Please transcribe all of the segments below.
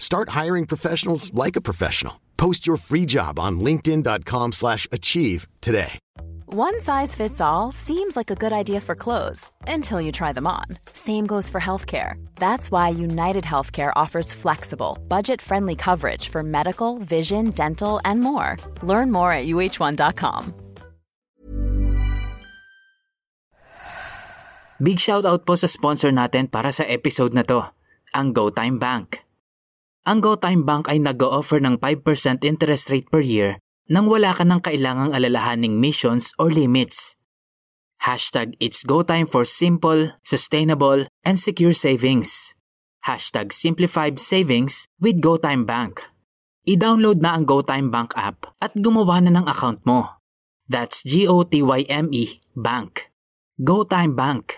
Start hiring professionals like a professional. Post your free job on linkedin.com/achieve slash achieve today. One size fits all seems like a good idea for clothes until you try them on. Same goes for healthcare. That's why United Healthcare offers flexible, budget friendly coverage for medical, vision, dental, and more. Learn more at uh1.com. Big shout out po sa sponsor natin para sa episode na to, ang GoTime Bank. Ang GoTime Bank ay nag-o-offer ng 5% interest rate per year nang wala ka ng kailangang alalahaning missions or limits. Hashtag It's GoTime for simple, sustainable, and secure savings. Hashtag Simplified Savings with GoTime Bank. I-download na ang GoTime Bank app at gumawa na ng account mo. That's G-O-T-Y-M-E Bank. GoTime Bank.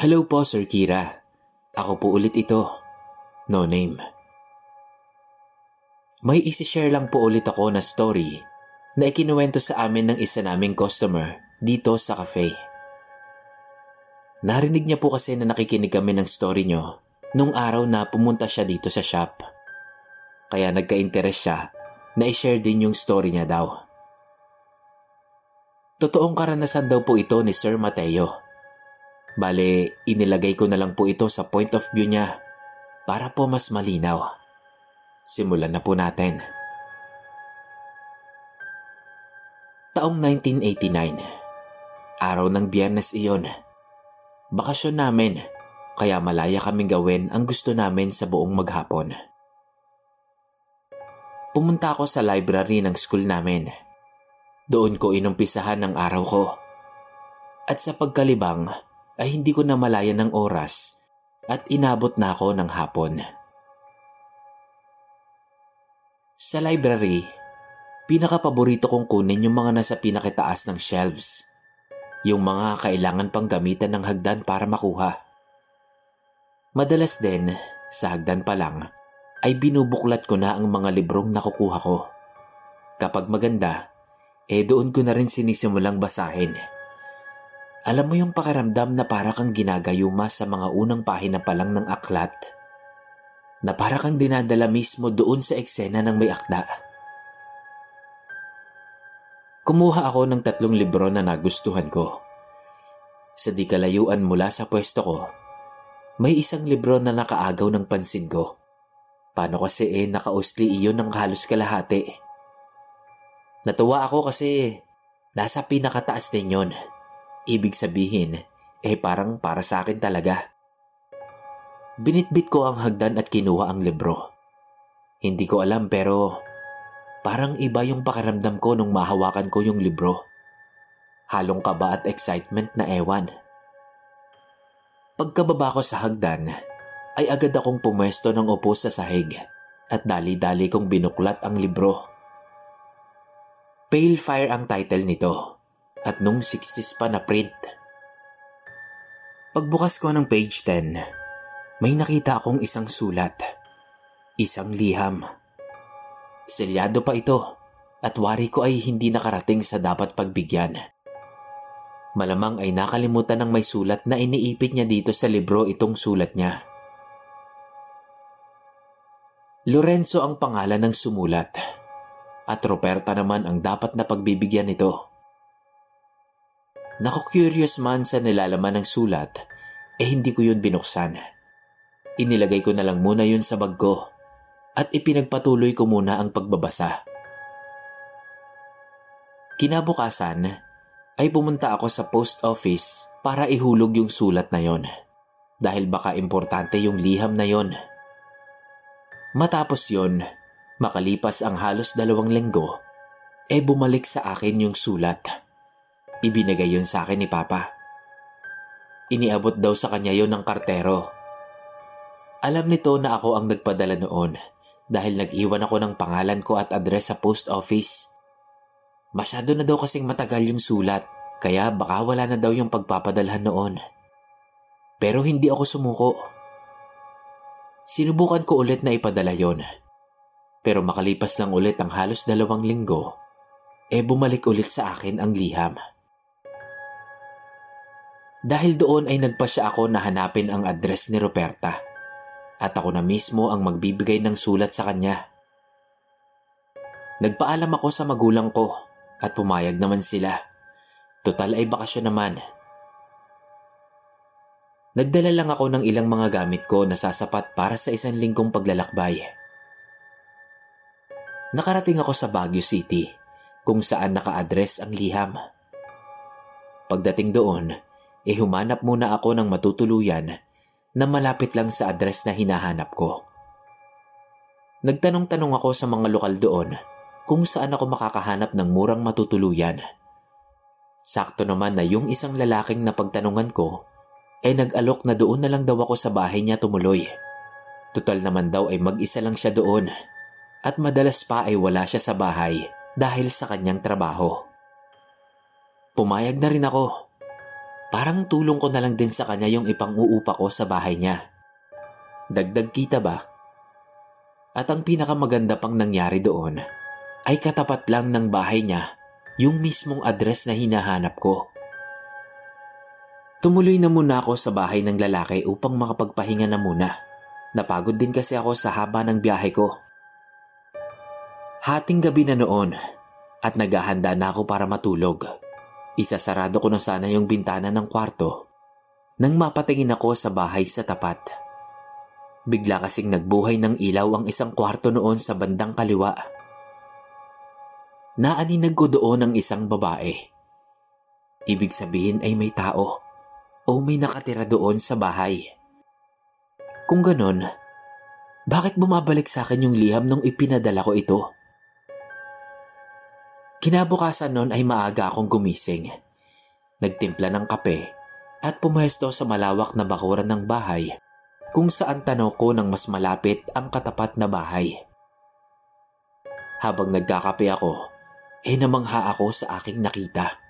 Hello po, Sir Kira. Ako po ulit ito. No name. May isi-share lang po ulit ako na story na ikinuwento sa amin ng isa naming customer dito sa cafe. Narinig niya po kasi na nakikinig kami ng story nyo nung araw na pumunta siya dito sa shop. Kaya nagka-interest siya na i-share din yung story niya daw. Totoong karanasan daw po ito ni Sir Mateo. Bale, inilagay ko na lang po ito sa point of view niya para po mas malinaw. Simulan na po natin. Taong 1989. Araw ng biyernes iyon. Bakasyon namin, kaya malaya kaming gawin ang gusto namin sa buong maghapon. Pumunta ako sa library ng school namin. Doon ko inumpisahan ang araw ko. At sa pagkalibang, ay hindi ko na malaya ng oras at inabot na ako ng hapon. Sa library, pinakapaborito kong kunin yung mga nasa pinakitaas ng shelves. Yung mga kailangan pang gamitan ng hagdan para makuha. Madalas din, sa hagdan pa lang, ay binubuklat ko na ang mga librong nakukuha ko. Kapag maganda, eh doon ko na rin sinisimulang basahin. Alam mo yung pakiramdam na para kang ginagayuma sa mga unang pahina pa lang ng aklat? Na para kang dinadala mismo doon sa eksena ng may akda? Kumuha ako ng tatlong libro na nagustuhan ko. Sa di kalayuan mula sa pwesto ko, may isang libro na nakaagaw ng pansin ko. Paano kasi eh nakausli iyon ng halos kalahati? Natuwa ako kasi nasa pinakataas din yon. Ibig sabihin, eh parang para sa akin talaga. Binitbit ko ang hagdan at kinuha ang libro. Hindi ko alam pero parang iba yung pakiramdam ko nung mahawakan ko yung libro. Halong kaba at excitement na ewan. Pagkababa ko sa hagdan, ay agad akong pumwesto ng upo sa sahig at dali-dali kong binuklat ang libro. Pale Fire ang title nito at nung 60s pa na print. Pagbukas ko ng page 10, may nakita akong isang sulat. Isang liham. Selyado pa ito at wari ko ay hindi nakarating sa dapat pagbigyan. Malamang ay nakalimutan ng may sulat na iniipit niya dito sa libro itong sulat niya. Lorenzo ang pangalan ng sumulat at Roberta naman ang dapat na pagbibigyan nito. Naku-curious man sa nilalaman ng sulat, eh hindi ko yun binuksan. Inilagay ko na lang muna yun sa bag ko at ipinagpatuloy ko muna ang pagbabasa. Kinabukasan ay pumunta ako sa post office para ihulog yung sulat na yon dahil baka importante yung liham na yon. Matapos yon, makalipas ang halos dalawang linggo, eh bumalik sa akin yung sulat. Ibinigay yon sa akin ni Papa. Iniabot daw sa kanya yon ng kartero. Alam nito na ako ang nagpadala noon dahil nag-iwan ako ng pangalan ko at address sa post office. Masyado na daw kasing matagal yung sulat kaya baka wala na daw yung pagpapadalhan noon. Pero hindi ako sumuko. Sinubukan ko ulit na ipadala yon. Pero makalipas lang ulit ang halos dalawang linggo, eh bumalik ulit sa akin ang liham. Dahil doon ay nagpasya ako na hanapin ang address ni Roberta at ako na mismo ang magbibigay ng sulat sa kanya. Nagpaalam ako sa magulang ko at pumayag naman sila. Total ay bakasyon naman. Nagdala lang ako ng ilang mga gamit ko na sasapat para sa isang linggong paglalakbay. Nakarating ako sa Baguio City kung saan naka-address ang liham. Pagdating doon, eh humanap muna ako ng matutuluyan na malapit lang sa address na hinahanap ko. Nagtanong-tanong ako sa mga lokal doon kung saan ako makakahanap ng murang matutuluyan. Sakto naman na yung isang lalaking na pagtanungan ko ay nag-alok na doon na lang daw ako sa bahay niya tumuloy. Total naman daw ay mag-isa lang siya doon at madalas pa ay wala siya sa bahay dahil sa kanyang trabaho. Pumayag na rin ako Parang tulong ko na lang din sa kanya yung ipang-uupa ko sa bahay niya. Dagdag kita ba? At ang pinakamaganda pang nangyari doon ay katapat lang ng bahay niya yung mismong address na hinahanap ko. Tumuloy na muna ako sa bahay ng lalaki upang makapagpahinga na muna. Napagod din kasi ako sa haba ng biyahe ko. Hating gabi na noon at naghahanda na ako para matulog. Isasarado ko na sana yung bintana ng kwarto nang mapatingin ako sa bahay sa tapat. Bigla kasing nagbuhay ng ilaw ang isang kwarto noon sa bandang kaliwa. Naaninag ko doon ang isang babae. Ibig sabihin ay may tao o may nakatira doon sa bahay. Kung ganon, bakit bumabalik sa akin yung liham nung ipinadala ko ito? Kinabukasan nun ay maaga akong gumising. Nagtimpla ng kape at pumuesto sa malawak na bakuran ng bahay kung saan tanaw ko ng mas malapit ang katapat na bahay. Habang nagkakape ako, eh namangha ako sa aking nakita.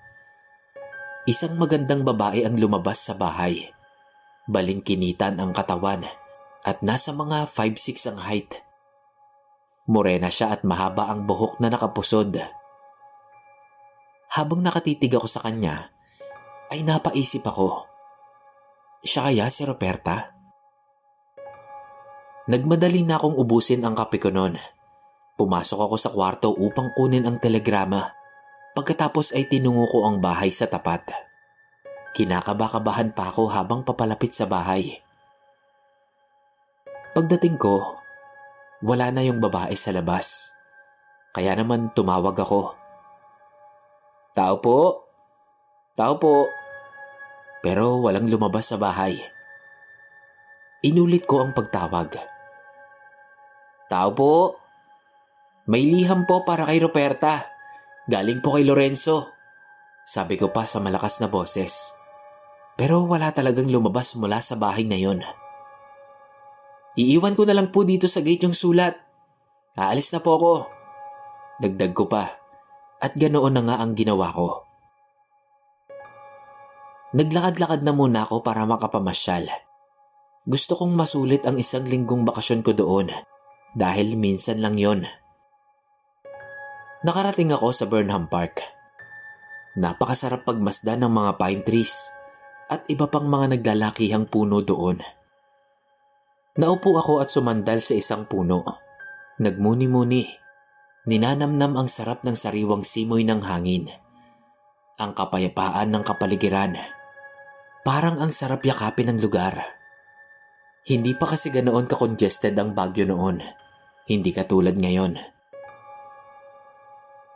Isang magandang babae ang lumabas sa bahay. Balingkinitan ang katawan at nasa mga 5'6 ang height. Morena siya at mahaba ang buhok na nakapusod habang nakatitig ako sa kanya, ay napaisip ako. Siya kaya si Roberta? Nagmadali na akong ubusin ang kape ko noon. Pumasok ako sa kwarto upang kunin ang telegrama. Pagkatapos ay tinungo ko ang bahay sa tapat. Kinakabakabahan pa ako habang papalapit sa bahay. Pagdating ko, wala na yung babae sa labas. Kaya naman tumawag ako. Tao po. Tao po. Pero walang lumabas sa bahay. Inulit ko ang pagtawag. Tao po. May liham po para kay Roberta. Galing po kay Lorenzo. Sabi ko pa sa malakas na boses. Pero wala talagang lumabas mula sa bahay na yon. Iiwan ko na lang po dito sa gate yung sulat. Aalis na po ako. Dagdag ko pa At ganoon na nga ang ginawa ko. Naglakad-lakad na muna ako para makapamasyal. Gusto kong masulit ang isang linggong bakasyon ko doon dahil minsan lang yon. Nakarating ako sa Burnham Park. Napakasarap pagmasdan ng mga pine trees at iba pang mga naglalakihang puno doon. Naupo ako at sumandal sa isang puno. Nagmuni-muni. Ninanamnam ang sarap ng sariwang simoy ng hangin. Ang kapayapaan ng kapaligiran. Parang ang sarap yakapin ng lugar. Hindi pa kasi ganoon ka-congested ang Bagyo noon. Hindi katulad ngayon.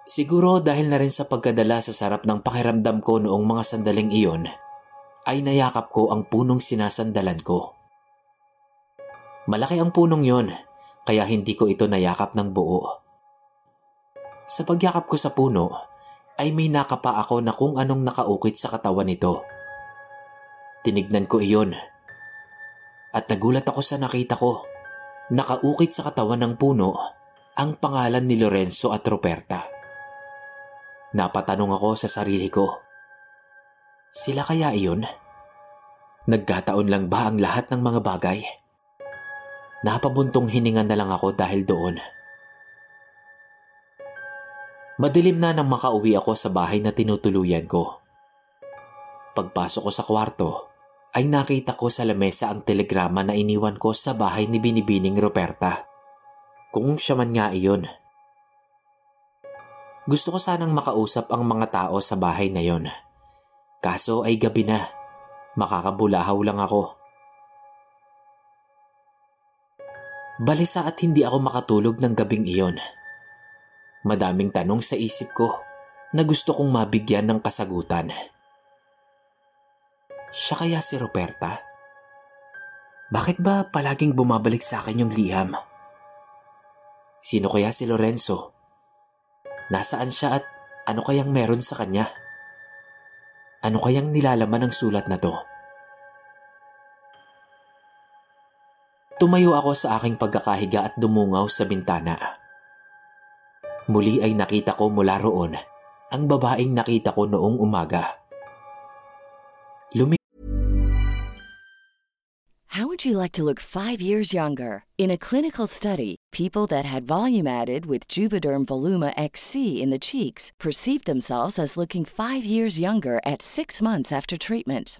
Siguro dahil na rin sa pagkadala sa sarap ng pakiramdam ko noong mga sandaling iyon, ay nayakap ko ang punong sinasandalan ko. Malaki ang punong yon, kaya hindi ko ito nayakap ng buo. Sa pagyakap ko sa puno, ay may nakapa ako na kung anong nakaukit sa katawan nito. Tinignan ko iyon. At nagulat ako sa nakita ko. Nakaukit sa katawan ng puno ang pangalan ni Lorenzo at Ruperta. Napatanong ako sa sarili ko. Sila kaya iyon? Nagkataon lang ba ang lahat ng mga bagay? Napabuntong hininga na lang ako dahil doon. Madilim na nang makauwi ako sa bahay na tinutuluyan ko. Pagpasok ko sa kwarto, ay nakita ko sa lamesa ang telegrama na iniwan ko sa bahay ni Binibining Roberta. Kung siya man nga iyon. Gusto ko sanang makausap ang mga tao sa bahay na yon. Kaso ay gabi na. Makakabulahaw lang ako. Balisa at hindi ako makatulog ng gabing iyon. Madaming tanong sa isip ko na gusto kong mabigyan ng kasagutan. Siya kaya si Roberta? Bakit ba palaging bumabalik sa akin yung liham? Sino kaya si Lorenzo? Nasaan siya at ano kayang meron sa kanya? Ano kayang nilalaman ng sulat na to? Tumayo ako sa aking pagkakahiga at dumungaw sa bintana. Muli ay nakita ko mula roon ang babaeng nakita ko noong umaga. Lumi How would you like to look five years younger? In a clinical study, people that had volume added with Juvederm Voluma XC in the cheeks perceived themselves as looking five years younger at six months after treatment.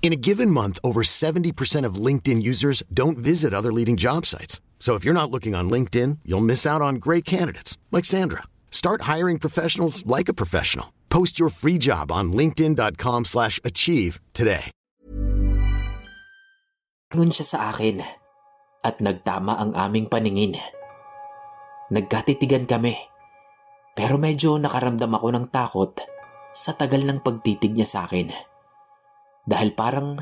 In a given month, over 70% of LinkedIn users don't visit other leading job sites. So if you're not looking on LinkedIn, you'll miss out on great candidates like Sandra. Start hiring professionals like a professional. Post your free job on linkedin.com/achieve today. Ngun siya sa akin at nagtama ang aming paningin. Nagkatitigan kami pero medyo nakaramdam ako ng takot sa tagal ng pagtitig niya sa akin. Dahil parang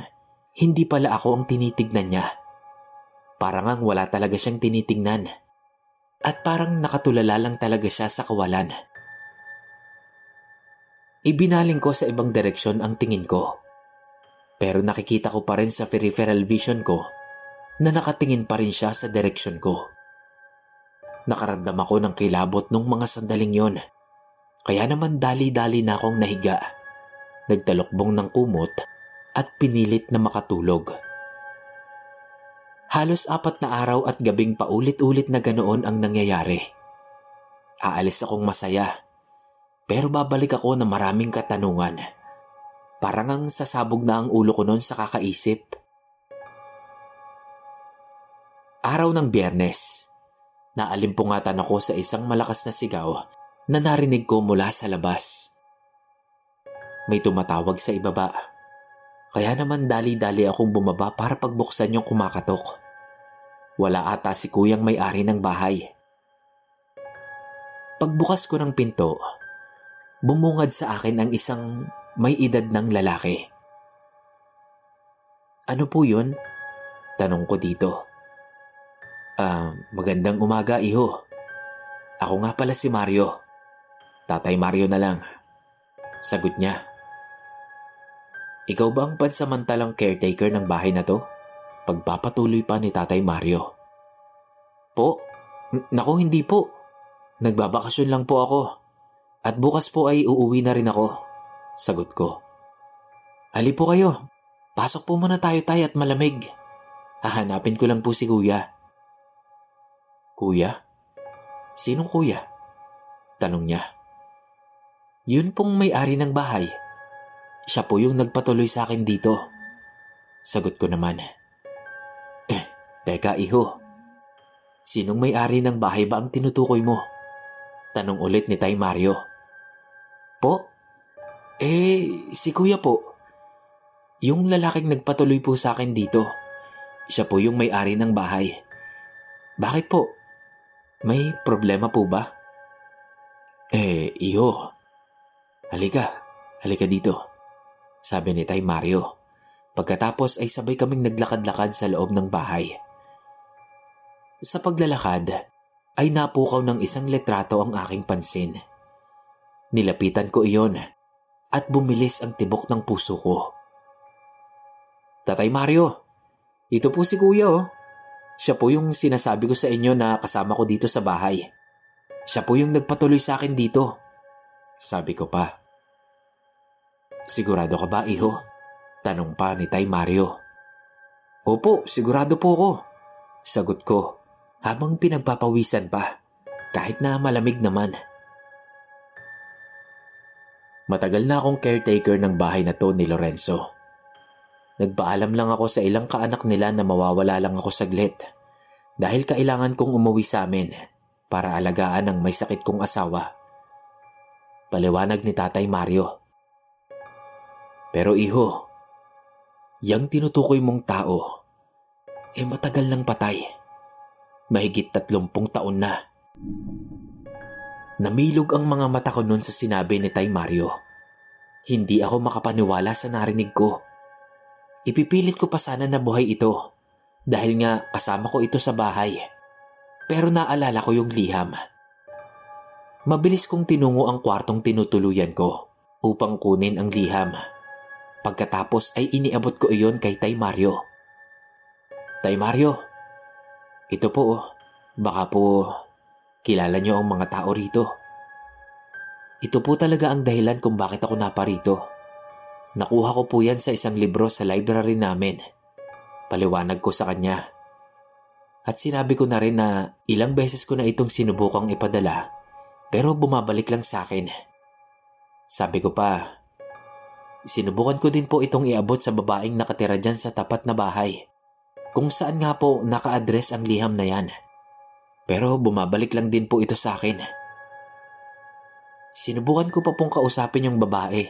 hindi pala ako ang tinitignan niya. Parang ang wala talaga siyang tinitingnan. At parang nakatulala lang talaga siya sa kawalan. Ibinaling ko sa ibang direksyon ang tingin ko. Pero nakikita ko pa rin sa peripheral vision ko na nakatingin pa rin siya sa direksyon ko. Nakaramdam ako ng kilabot nung mga sandaling yon. Kaya naman dali-dali na akong nahiga. Nagtalokbong ng kumot at pinilit na makatulog. Halos apat na araw at gabing paulit-ulit na ganoon ang nangyayari. aalis akong masaya. Pero babalik ako na maraming katanungan. Parang ang sasabog na ang ulo ko noon sa kakaisip. Araw ng biyernes, naalimpungatan ako sa isang malakas na sigaw na narinig ko mula sa labas. May tumatawag sa ibaba. Kaya naman dali-dali akong bumaba para pagbuksan yung kumakatok. Wala ata si kuyang may-ari ng bahay. Pagbukas ko ng pinto, bumungad sa akin ang isang may edad ng lalaki. Ano po yun? Tanong ko dito. Ah, magandang umaga, iho. Ako nga pala si Mario. Tatay Mario na lang. Sagot niya. Ikaw ba ang pansamantalang caretaker ng bahay na to? Pagpapatuloy pa ni Tatay Mario. Po? N- Nako, hindi po. Nagbabakasyon lang po ako. At bukas po ay uuwi na rin ako. Sagot ko. Ali po kayo. Pasok po muna tayo tay at malamig. Hahanapin ko lang po si kuya. Kuya? Sinong kuya? Tanong niya. Yun pong may-ari ng bahay. Siya po yung nagpatuloy sa akin dito. Sagot ko naman. Eh, teka iho. Sinong may-ari ng bahay ba ang tinutukoy mo? Tanong ulit ni Tay Mario. Po? Eh, si kuya po. Yung lalaking nagpatuloy po sa akin dito. Siya po yung may-ari ng bahay. Bakit po? May problema po ba? Eh, iyo. Halika, halika dito. Sabi ni Tay Mario. Pagkatapos ay sabay kaming naglakad-lakad sa loob ng bahay. Sa paglalakad, ay napukaw ng isang letrato ang aking pansin. Nilapitan ko iyon at bumilis ang tibok ng puso ko. Tatay Mario, ito po si kuya oh. Siya po yung sinasabi ko sa inyo na kasama ko dito sa bahay. Siya po yung nagpatuloy sa akin dito. Sabi ko pa. Sigurado ka ba, iho? Tanong pa ni Tay Mario. Opo, sigurado po ko. Sagot ko habang pinagpapawisan pa kahit na malamig naman. Matagal na akong caretaker ng bahay na to ni Lorenzo. Nagpaalam lang ako sa ilang kaanak nila na mawawala lang ako saglit dahil kailangan kong umuwi sa amin para alagaan ang may sakit kong asawa. Paliwanag ni Tatay Mario. Pero iho, yang tinutukoy mong tao, eh matagal nang patay. Mahigit tatlumpung taon na. Namilog ang mga mata ko noon sa sinabi ni Tay Mario. Hindi ako makapaniwala sa narinig ko. Ipipilit ko pa sana na buhay ito dahil nga kasama ko ito sa bahay. Pero naalala ko yung liham. Mabilis kong tinungo ang kwartong tinutuluyan ko upang kunin ang liham. Pagkatapos ay iniabot ko iyon kay Tay Mario. Tay Mario, ito po oh. Baka po kilala niyo ang mga tao rito. Ito po talaga ang dahilan kung bakit ako naparito. Nakuha ko po yan sa isang libro sa library namin. Paliwanag ko sa kanya. At sinabi ko na rin na ilang beses ko na itong sinubukang ipadala pero bumabalik lang sa akin. Sabi ko pa, sinubukan ko din po itong iabot sa babaeng nakatira dyan sa tapat na bahay kung saan nga po naka-address ang liham na yan. Pero bumabalik lang din po ito sa akin. Sinubukan ko pa pong kausapin yung babae.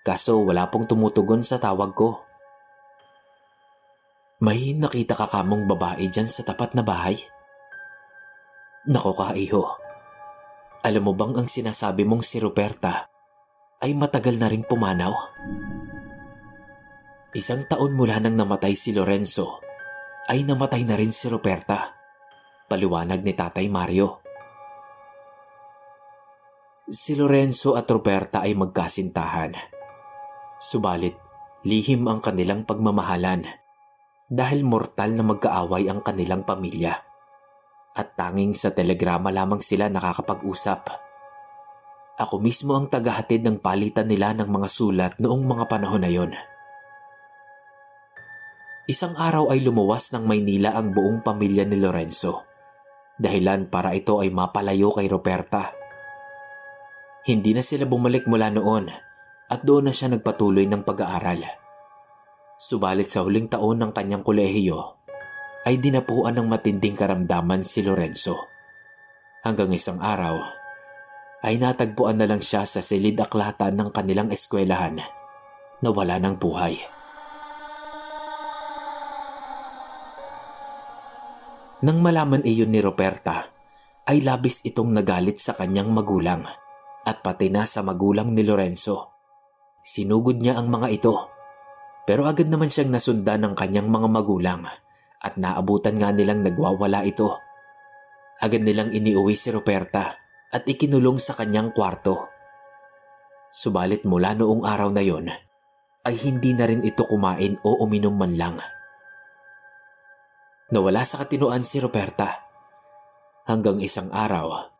Kaso wala pong tumutugon sa tawag ko. May nakita ka kamong babae dyan sa tapat na bahay? Nako ka, iho. Alam mo bang ang sinasabi mong si Ruperta ay matagal na ring pumanaw? Isang taon mula nang namatay si Lorenzo, ay namatay na rin si Ruperta. Paliwanag ni Tatay Mario. Si Lorenzo at Ruperta ay magkasintahan. Subalit, lihim ang kanilang pagmamahalan dahil mortal na magkaaway ang kanilang pamilya. At tanging sa telegrama lamang sila nakakapag-usap. Ako mismo ang tagahatid ng palitan nila ng mga sulat noong mga panahon na yon. Isang araw ay lumuwas ng Maynila ang buong pamilya ni Lorenzo Dahilan para ito ay mapalayo kay Roberta. Hindi na sila bumalik mula noon at doon na siya nagpatuloy ng pag-aaral. Subalit sa huling taon ng kanyang kolehiyo ay dinapuan ng matinding karamdaman si Lorenzo. Hanggang isang araw ay natagpuan na lang siya sa silid aklatan ng kanilang eskwelahan na wala ng buhay. Nang malaman iyon ni Roberta, ay labis itong nagalit sa kanyang magulang at pati na sa magulang ni Lorenzo. Sinugod niya ang mga ito pero agad naman siyang nasundan ng kanyang mga magulang at naabutan nga nilang nagwawala ito. Agad nilang iniuwi si Roberta at ikinulong sa kanyang kwarto. Subalit mula noong araw na yon ay hindi na rin ito kumain o uminom man lang. Nawala sa katinuan si Roberta. Hanggang isang araw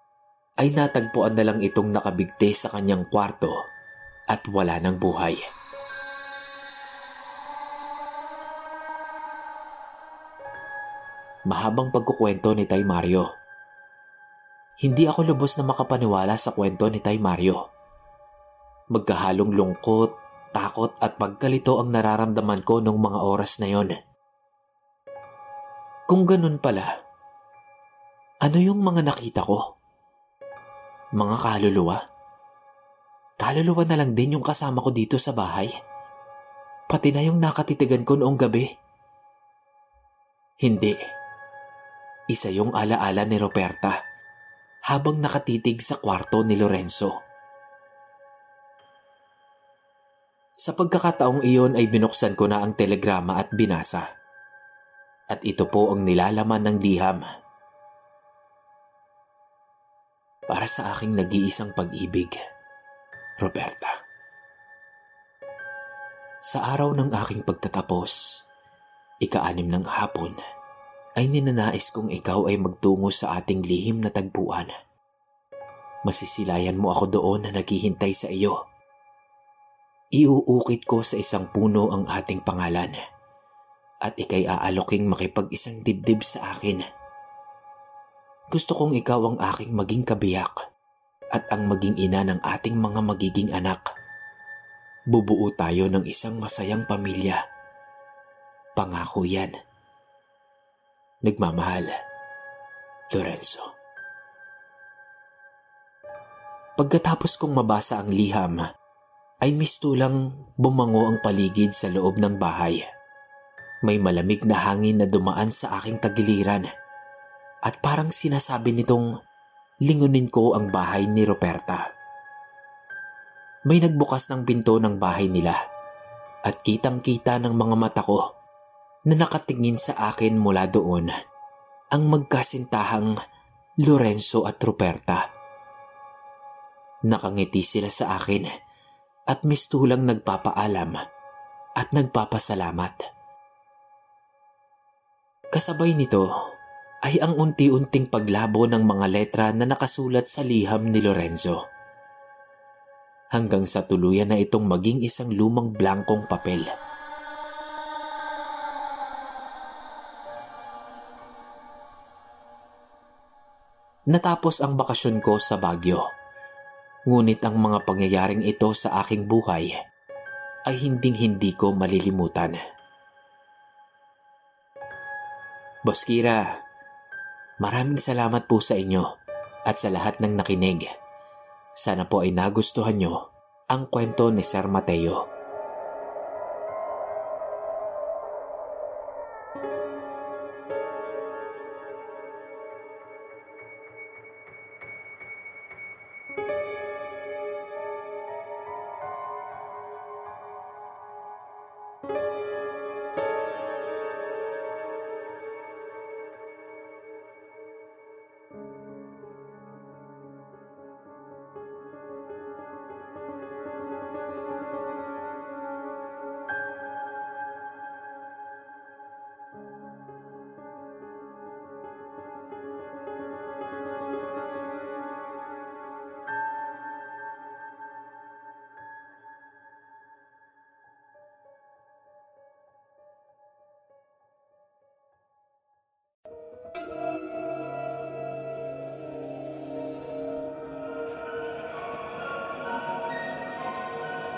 ay natagpuan na lang itong nakabigti sa kanyang kwarto at wala ng buhay. Mahabang pagkukwento ni Tay Mario. Hindi ako lubos na makapaniwala sa kwento ni Tay Mario. Magkahalong lungkot, takot at pagkalito ang nararamdaman ko nung mga oras na yon. Kung ganun pala, ano yung mga nakita ko? Mga kaluluwa? Kaluluwa na lang din yung kasama ko dito sa bahay. Pati na yung nakatitigan ko noong gabi. Hindi. Isa yung alaala ni Roberta habang nakatitig sa kwarto ni Lorenzo. Sa pagkakataong iyon ay binuksan ko na ang telegrama at binasa. At ito po ang nilalaman ng liham. Para sa aking nag-iisang pag-ibig, Roberta. Sa araw ng aking pagtatapos, ika-anim ng hapon, ay ninanais kong ikaw ay magtungo sa ating lihim na tagpuan. Masisilayan mo ako doon na naghihintay sa iyo. Iuukit ko sa isang puno ang ating pangalan at ikay aaloking makipag-isang dibdib sa akin. Gusto kong ikaw ang aking maging kabiyak at ang maging ina ng ating mga magiging anak. Bubuo tayo ng isang masayang pamilya. Pangako yan. Nagmamahal, Lorenzo. Pagkatapos kong mabasa ang liham, ay mistulang bumango ang paligid sa loob ng bahay. May malamig na hangin na dumaan sa aking tagiliran at parang sinasabi nitong lingunin ko ang bahay ni Roberta. May nagbukas ng pinto ng bahay nila at kitang-kita ng mga mata ko na nakatingin sa akin mula doon ang magkasintahang Lorenzo at Roberta. Nakangiti sila sa akin at mistulang nagpapaalam at nagpapasalamat. Kasabay nito ay ang unti-unting paglabo ng mga letra na nakasulat sa liham ni Lorenzo. Hanggang sa tuluyan na itong maging isang lumang blankong papel. Natapos ang bakasyon ko sa Baguio. Ngunit ang mga pangyayaring ito sa aking buhay ay hinding-hindi ko malilimutan. Boss Kira, maraming salamat po sa inyo at sa lahat ng nakinig. Sana po ay nagustuhan nyo ang kwento ni Sir Mateo.